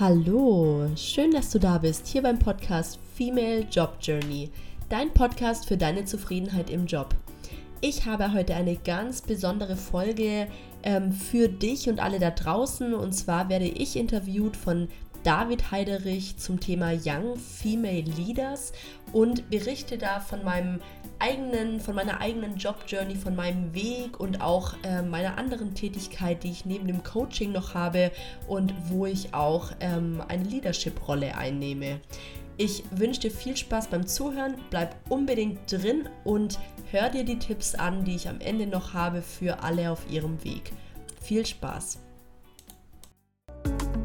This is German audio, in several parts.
Hallo, schön, dass du da bist, hier beim Podcast Female Job Journey, dein Podcast für deine Zufriedenheit im Job. Ich habe heute eine ganz besondere Folge ähm, für dich und alle da draußen. Und zwar werde ich interviewt von David Heiderich zum Thema Young Female Leaders und berichte da von meinem eigenen, von meiner eigenen Job-Journey, von meinem Weg und auch äh, meiner anderen Tätigkeit, die ich neben dem Coaching noch habe und wo ich auch ähm, eine Leadership-Rolle einnehme. Ich wünsche dir viel Spaß beim Zuhören, bleib unbedingt drin und hör dir die Tipps an, die ich am Ende noch habe für alle auf ihrem Weg. Viel Spaß!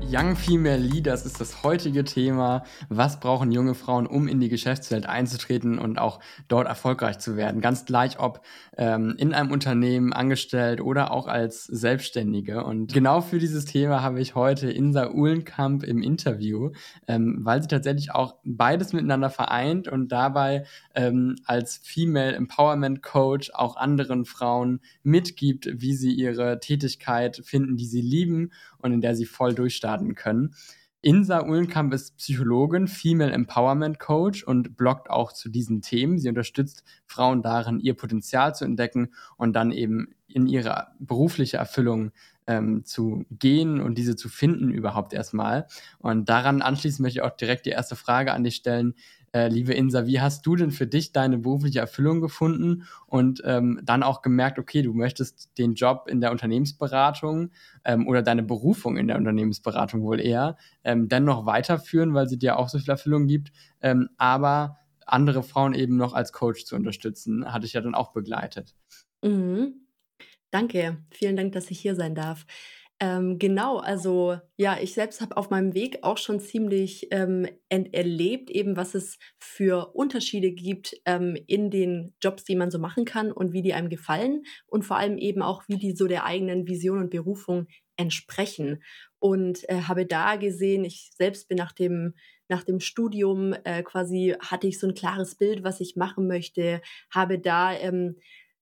Young Female Leaders ist das heutige Thema. Was brauchen junge Frauen, um in die Geschäftswelt einzutreten und auch dort erfolgreich zu werden? Ganz gleich, ob ähm, in einem Unternehmen angestellt oder auch als Selbstständige. Und genau für dieses Thema habe ich heute Insa Uhlenkamp im Interview, ähm, weil sie tatsächlich auch beides miteinander vereint und dabei ähm, als Female Empowerment Coach auch anderen Frauen mitgibt, wie sie ihre Tätigkeit finden, die sie lieben und in der sie voll durchstarten können. Insa Uhlenkamp ist Psychologin, Female Empowerment Coach und bloggt auch zu diesen Themen. Sie unterstützt Frauen darin, ihr Potenzial zu entdecken und dann eben in ihre berufliche Erfüllung ähm, zu gehen und diese zu finden überhaupt erstmal. Und daran anschließend möchte ich auch direkt die erste Frage an dich stellen. Äh, liebe Insa, wie hast du denn für dich deine berufliche Erfüllung gefunden und ähm, dann auch gemerkt, okay, du möchtest den Job in der Unternehmensberatung ähm, oder deine Berufung in der Unternehmensberatung wohl eher ähm, dennoch weiterführen, weil sie dir auch so viel Erfüllung gibt, ähm, aber andere Frauen eben noch als Coach zu unterstützen, hatte ich ja dann auch begleitet. Mhm. Danke, vielen Dank, dass ich hier sein darf. Ähm, genau, also ja, ich selbst habe auf meinem Weg auch schon ziemlich ähm, erlebt, eben was es für Unterschiede gibt ähm, in den Jobs, die man so machen kann und wie die einem gefallen und vor allem eben auch, wie die so der eigenen Vision und Berufung entsprechen. Und äh, habe da gesehen, ich selbst bin nach dem nach dem Studium äh, quasi hatte ich so ein klares Bild, was ich machen möchte, habe da ähm,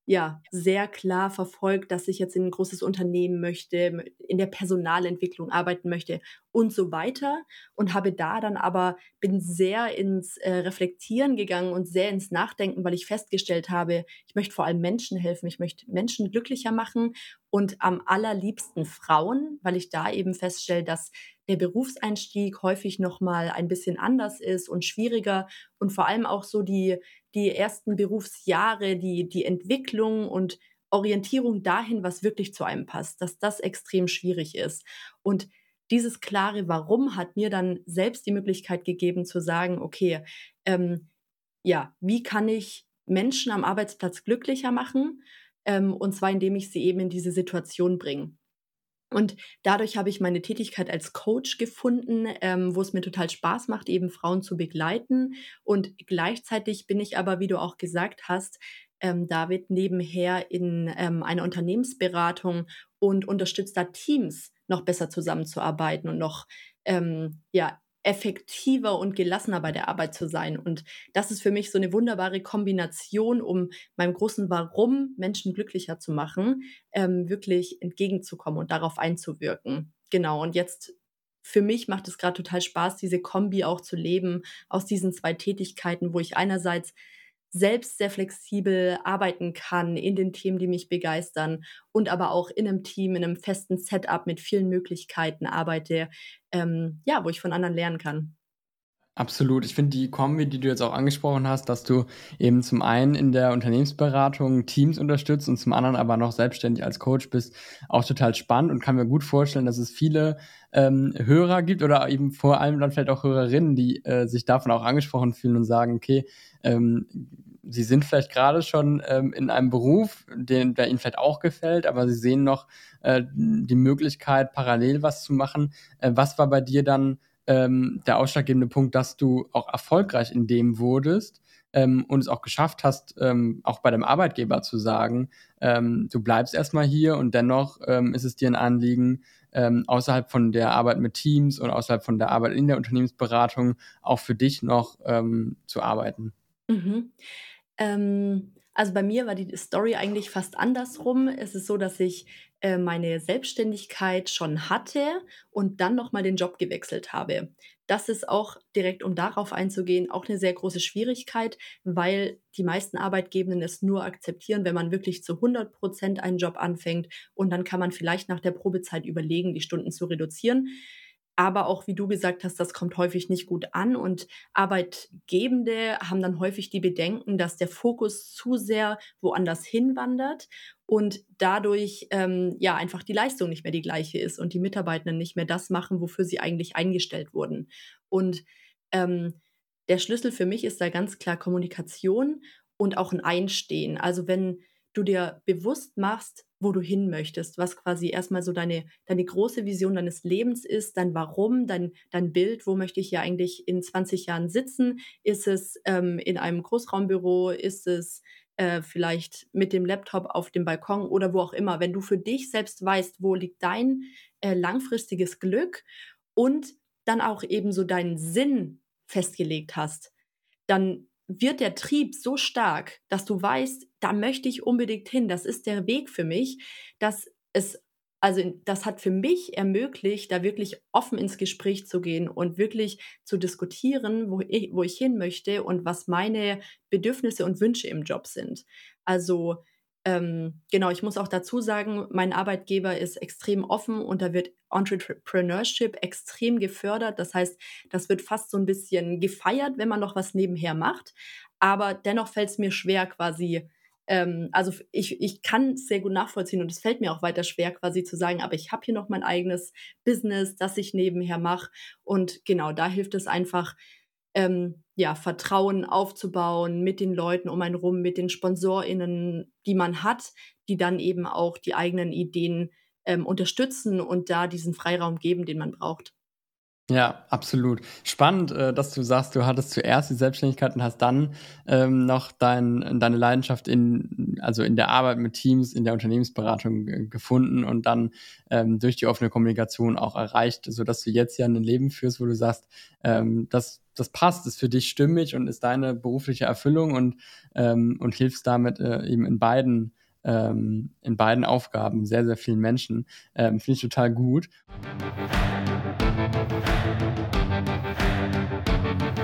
ja, sehr klar verfolgt, dass ich jetzt in ein großes Unternehmen möchte, in der Personalentwicklung arbeiten möchte und so weiter. Und habe da dann aber, bin sehr ins äh, Reflektieren gegangen und sehr ins Nachdenken, weil ich festgestellt habe, ich möchte vor allem Menschen helfen, ich möchte Menschen glücklicher machen und am allerliebsten Frauen, weil ich da eben feststelle, dass der Berufseinstieg häufig nochmal ein bisschen anders ist und schwieriger und vor allem auch so die, die ersten Berufsjahre, die, die Entwicklung und Orientierung dahin, was wirklich zu einem passt, dass das extrem schwierig ist. Und dieses klare Warum hat mir dann selbst die Möglichkeit gegeben zu sagen, okay, ähm, ja, wie kann ich Menschen am Arbeitsplatz glücklicher machen? Ähm, und zwar indem ich sie eben in diese Situation bringe. Und dadurch habe ich meine Tätigkeit als Coach gefunden, ähm, wo es mir total Spaß macht, eben Frauen zu begleiten. Und gleichzeitig bin ich aber, wie du auch gesagt hast, ähm, David, nebenher in ähm, einer Unternehmensberatung und unterstützt da Teams noch besser zusammenzuarbeiten und noch ähm, ja, effektiver und gelassener bei der Arbeit zu sein. Und das ist für mich so eine wunderbare Kombination, um meinem großen Warum, Menschen glücklicher zu machen, ähm, wirklich entgegenzukommen und darauf einzuwirken. Genau. Und jetzt für mich macht es gerade total Spaß, diese Kombi auch zu leben aus diesen zwei Tätigkeiten, wo ich einerseits selbst sehr flexibel arbeiten kann in den Themen, die mich begeistern und aber auch in einem Team, in einem festen Setup mit vielen Möglichkeiten arbeite, ähm, ja, wo ich von anderen lernen kann. Absolut. Ich finde die Kombi, die du jetzt auch angesprochen hast, dass du eben zum einen in der Unternehmensberatung Teams unterstützt und zum anderen aber noch selbstständig als Coach bist, auch total spannend und kann mir gut vorstellen, dass es viele ähm, Hörer gibt oder eben vor allem dann vielleicht auch Hörerinnen, die äh, sich davon auch angesprochen fühlen und sagen, okay, ähm, sie sind vielleicht gerade schon ähm, in einem Beruf, den, der ihnen vielleicht auch gefällt, aber sie sehen noch äh, die Möglichkeit, parallel was zu machen. Äh, was war bei dir dann ähm, der ausschlaggebende Punkt, dass du auch erfolgreich in dem wurdest ähm, und es auch geschafft hast, ähm, auch bei dem Arbeitgeber zu sagen, ähm, du bleibst erstmal hier und dennoch ähm, ist es dir ein Anliegen, ähm, außerhalb von der Arbeit mit Teams und außerhalb von der Arbeit in der Unternehmensberatung auch für dich noch ähm, zu arbeiten. Mhm. Ähm, Also bei mir war die Story eigentlich fast andersrum. Es ist so, dass ich äh, meine Selbstständigkeit schon hatte und dann nochmal den Job gewechselt habe. Das ist auch direkt, um darauf einzugehen, auch eine sehr große Schwierigkeit, weil die meisten Arbeitgebenden es nur akzeptieren, wenn man wirklich zu 100 Prozent einen Job anfängt und dann kann man vielleicht nach der Probezeit überlegen, die Stunden zu reduzieren. Aber auch, wie du gesagt hast, das kommt häufig nicht gut an und Arbeitgebende haben dann häufig die Bedenken, dass der Fokus zu sehr woanders hinwandert und dadurch ähm, ja einfach die Leistung nicht mehr die gleiche ist und die Mitarbeitenden nicht mehr das machen, wofür sie eigentlich eingestellt wurden. Und ähm, der Schlüssel für mich ist da ganz klar Kommunikation und auch ein Einstehen. Also wenn du dir bewusst machst, wo du hin möchtest, was quasi erstmal so deine, deine große Vision deines Lebens ist, dein Warum, dein, dein Bild, wo möchte ich hier eigentlich in 20 Jahren sitzen? Ist es ähm, in einem Großraumbüro? Ist es äh, vielleicht mit dem Laptop auf dem Balkon oder wo auch immer, wenn du für dich selbst weißt, wo liegt dein äh, langfristiges Glück und dann auch eben so deinen Sinn festgelegt hast, dann wird der Trieb so stark, dass du weißt, da möchte ich unbedingt hin, das ist der Weg für mich, dass es also das hat für mich ermöglicht, da wirklich offen ins Gespräch zu gehen und wirklich zu diskutieren, wo ich, wo ich hin möchte und was meine Bedürfnisse und Wünsche im Job sind. Also ähm, genau, ich muss auch dazu sagen, mein Arbeitgeber ist extrem offen und da wird Entrepreneurship extrem gefördert. Das heißt, das wird fast so ein bisschen gefeiert, wenn man noch was nebenher macht. Aber dennoch fällt es mir schwer, quasi ähm, also ich, ich kann es sehr gut nachvollziehen und es fällt mir auch weiter schwer, quasi zu sagen, aber ich habe hier noch mein eigenes Business, das ich nebenher mache. Und genau, da hilft es einfach, ähm, ja, Vertrauen aufzubauen mit den Leuten um einen rum, mit den SponsorInnen, die man hat, die dann eben auch die eigenen Ideen ähm, unterstützen und da diesen Freiraum geben, den man braucht. Ja, absolut. Spannend, äh, dass du sagst, du hattest zuerst die Selbstständigkeit und hast dann ähm, noch dein, deine Leidenschaft in, also in der Arbeit mit Teams, in der Unternehmensberatung gefunden und dann ähm, durch die offene Kommunikation auch erreicht, sodass du jetzt ja ein Leben führst, wo du sagst, ähm, das, das passt, ist für dich stimmig und ist deine berufliche Erfüllung und, ähm, und hilfst damit äh, eben in beiden ähm, in beiden Aufgaben sehr, sehr vielen Menschen. Ähm, Finde ich total gut.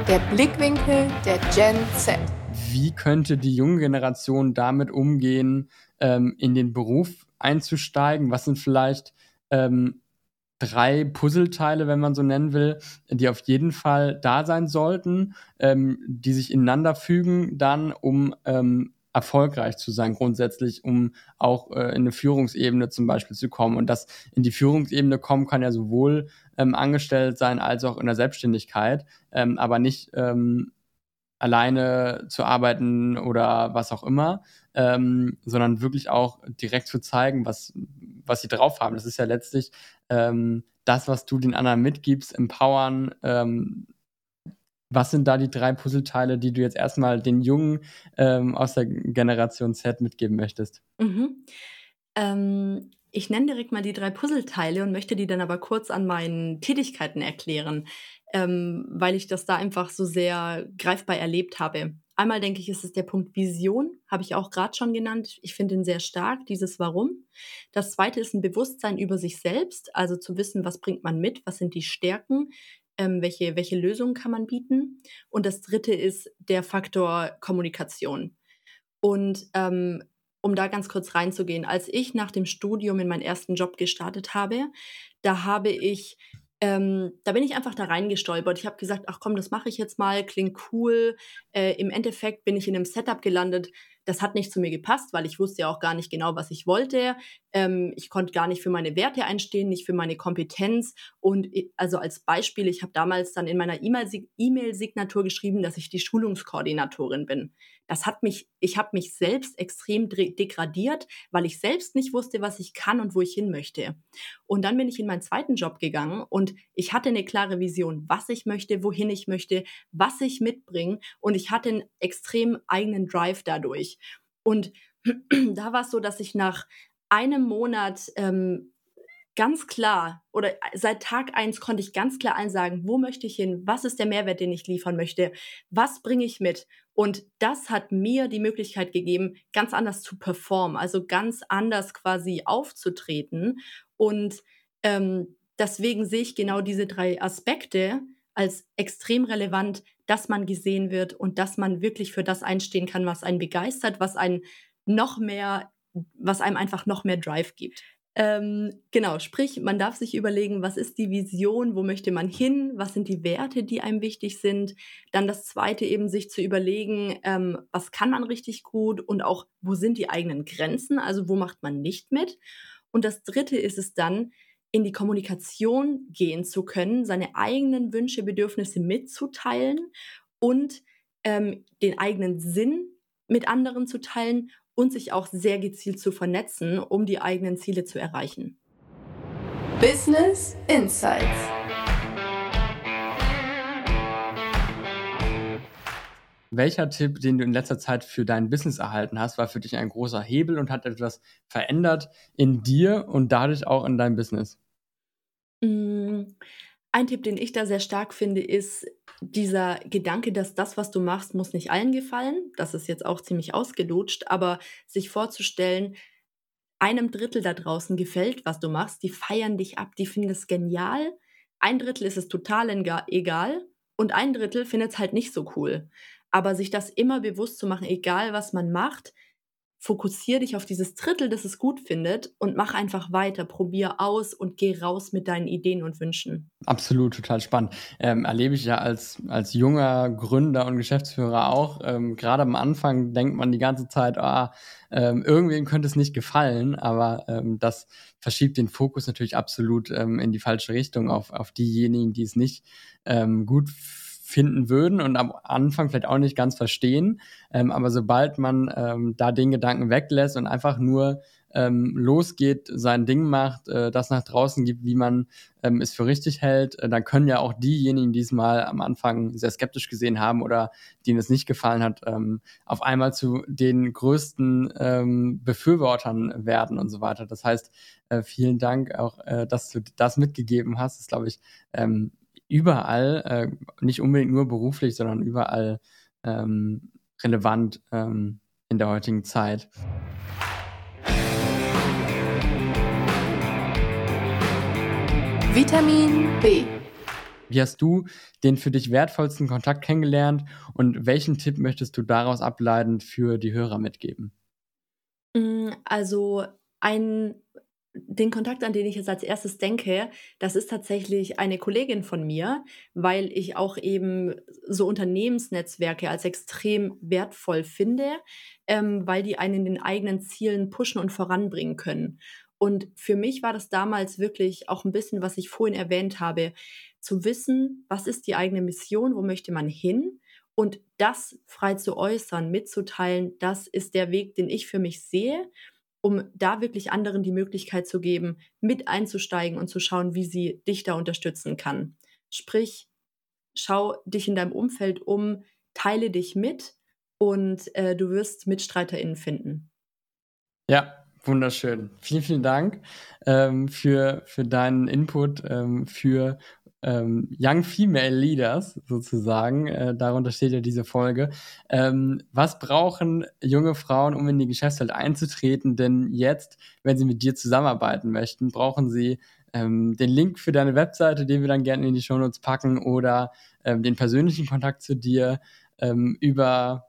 Der Blickwinkel der Gen Z. Wie könnte die junge Generation damit umgehen, ähm, in den Beruf einzusteigen? Was sind vielleicht ähm, drei Puzzleteile, wenn man so nennen will, die auf jeden Fall da sein sollten, ähm, die sich ineinander fügen, dann um ähm, erfolgreich zu sein, grundsätzlich, um auch äh, in eine Führungsebene zum Beispiel zu kommen. Und das in die Führungsebene kommen kann ja sowohl ähm, angestellt sein als auch in der Selbstständigkeit, ähm, aber nicht ähm, alleine zu arbeiten oder was auch immer, ähm, sondern wirklich auch direkt zu zeigen, was, was sie drauf haben. Das ist ja letztlich ähm, das, was du den anderen mitgibst, empowern, ähm, was sind da die drei Puzzleteile, die du jetzt erstmal den Jungen ähm, aus der Generation Z mitgeben möchtest? Mhm. Ähm, ich nenne direkt mal die drei Puzzleteile und möchte die dann aber kurz an meinen Tätigkeiten erklären, ähm, weil ich das da einfach so sehr greifbar erlebt habe. Einmal denke ich, ist es der Punkt Vision, habe ich auch gerade schon genannt. Ich finde ihn sehr stark, dieses Warum. Das zweite ist ein Bewusstsein über sich selbst, also zu wissen, was bringt man mit, was sind die Stärken, ähm, welche, welche Lösungen kann man bieten. Und das dritte ist der Faktor Kommunikation. Und ähm, um da ganz kurz reinzugehen, als ich nach dem Studium in meinen ersten Job gestartet habe, da habe ich ähm, da bin ich einfach da reingestolpert. Ich habe gesagt, ach komm, das mache ich jetzt mal, klingt cool. Äh, Im Endeffekt bin ich in einem Setup gelandet, das hat nicht zu mir gepasst, weil ich wusste ja auch gar nicht genau, was ich wollte. Ähm, ich konnte gar nicht für meine Werte einstehen, nicht für meine Kompetenz. Und also als Beispiel, ich habe damals dann in meiner E-Mail-Signatur geschrieben, dass ich die Schulungskoordinatorin bin. Das hat mich, ich habe mich selbst extrem degradiert, weil ich selbst nicht wusste, was ich kann und wo ich hin möchte. Und dann bin ich in meinen zweiten Job gegangen und ich hatte eine klare Vision, was ich möchte, wohin ich möchte, was ich mitbringe. Und ich hatte einen extrem eigenen Drive dadurch. Und da war es so, dass ich nach einem Monat ähm, ganz klar oder seit Tag eins konnte ich ganz klar allen sagen, wo möchte ich hin, was ist der Mehrwert, den ich liefern möchte, was bringe ich mit. Und das hat mir die Möglichkeit gegeben, ganz anders zu performen, also ganz anders quasi aufzutreten. Und ähm, deswegen sehe ich genau diese drei Aspekte als extrem relevant, dass man gesehen wird und dass man wirklich für das einstehen kann, was einen begeistert, was einen noch mehr, was einem einfach noch mehr Drive gibt. Ähm, genau, sprich, man darf sich überlegen, was ist die Vision, wo möchte man hin, was sind die Werte, die einem wichtig sind. Dann das Zweite eben, sich zu überlegen, ähm, was kann man richtig gut und auch, wo sind die eigenen Grenzen, also wo macht man nicht mit. Und das Dritte ist es dann, in die Kommunikation gehen zu können, seine eigenen Wünsche, Bedürfnisse mitzuteilen und ähm, den eigenen Sinn mit anderen zu teilen und sich auch sehr gezielt zu vernetzen, um die eigenen Ziele zu erreichen. Business Insights. Welcher Tipp, den du in letzter Zeit für dein Business erhalten hast, war für dich ein großer Hebel und hat etwas verändert in dir und dadurch auch in deinem Business? Mm, ein Tipp, den ich da sehr stark finde, ist dieser Gedanke, dass das, was du machst, muss nicht allen gefallen. Das ist jetzt auch ziemlich ausgelutscht, aber sich vorzustellen, einem Drittel da draußen gefällt, was du machst, die feiern dich ab, die finden es genial. Ein Drittel ist es total egal und ein Drittel findet es halt nicht so cool. Aber sich das immer bewusst zu machen, egal was man macht, fokussier dich auf dieses Drittel, das es gut findet und mach einfach weiter, probier aus und geh raus mit deinen Ideen und Wünschen. Absolut, total spannend. Ähm, erlebe ich ja als, als junger Gründer und Geschäftsführer auch. Ähm, Gerade am Anfang denkt man die ganze Zeit, ah, ähm, irgendwem könnte es nicht gefallen, aber ähm, das verschiebt den Fokus natürlich absolut ähm, in die falsche Richtung auf, auf diejenigen, die es nicht ähm, gut finden finden würden und am Anfang vielleicht auch nicht ganz verstehen. Ähm, aber sobald man ähm, da den Gedanken weglässt und einfach nur ähm, losgeht, sein Ding macht, äh, das nach draußen gibt, wie man ähm, es für richtig hält, äh, dann können ja auch diejenigen, die es mal am Anfang sehr skeptisch gesehen haben oder denen es nicht gefallen hat, ähm, auf einmal zu den größten ähm, Befürwortern werden und so weiter. Das heißt, äh, vielen Dank auch, äh, dass du das mitgegeben hast. Das glaube ich, ähm, überall, äh, nicht unbedingt nur beruflich, sondern überall ähm, relevant ähm, in der heutigen Zeit. Vitamin B. Wie hast du den für dich wertvollsten Kontakt kennengelernt und welchen Tipp möchtest du daraus ableiten für die Hörer mitgeben? Mm, also ein den Kontakt, an den ich jetzt als erstes denke, das ist tatsächlich eine Kollegin von mir, weil ich auch eben so Unternehmensnetzwerke als extrem wertvoll finde, ähm, weil die einen in den eigenen Zielen pushen und voranbringen können. Und für mich war das damals wirklich auch ein bisschen, was ich vorhin erwähnt habe, zu wissen, was ist die eigene Mission, wo möchte man hin und das frei zu äußern, mitzuteilen, das ist der Weg, den ich für mich sehe um da wirklich anderen die Möglichkeit zu geben, mit einzusteigen und zu schauen, wie sie dich da unterstützen kann. Sprich, schau dich in deinem Umfeld um, teile dich mit und äh, du wirst MitstreiterInnen finden. Ja, wunderschön. Vielen, vielen Dank ähm, für, für deinen Input, ähm, für ähm, Young Female Leaders sozusagen. Äh, darunter steht ja diese Folge. Ähm, was brauchen junge Frauen, um in die Geschäftswelt einzutreten? Denn jetzt, wenn sie mit dir zusammenarbeiten möchten, brauchen sie ähm, den Link für deine Webseite, den wir dann gerne in die Shownotes packen, oder ähm, den persönlichen Kontakt zu dir. Ähm, über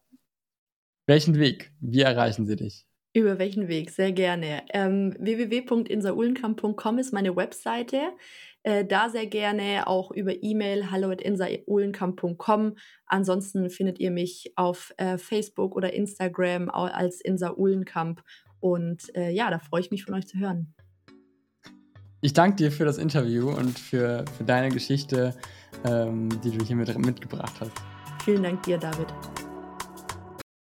welchen Weg? Wie erreichen sie dich? Über welchen Weg? Sehr gerne. Ähm, www.insaulenkamp.com ist meine Webseite. Äh, da sehr gerne auch über E-Mail hallo@insaulenkamp.com. Ansonsten findet ihr mich auf äh, Facebook oder Instagram als Insa Uhlenkamp. Und äh, ja, da freue ich mich von euch zu hören. Ich danke dir für das Interview und für, für deine Geschichte, ähm, die du hier mit, mitgebracht hast. Vielen Dank dir, David.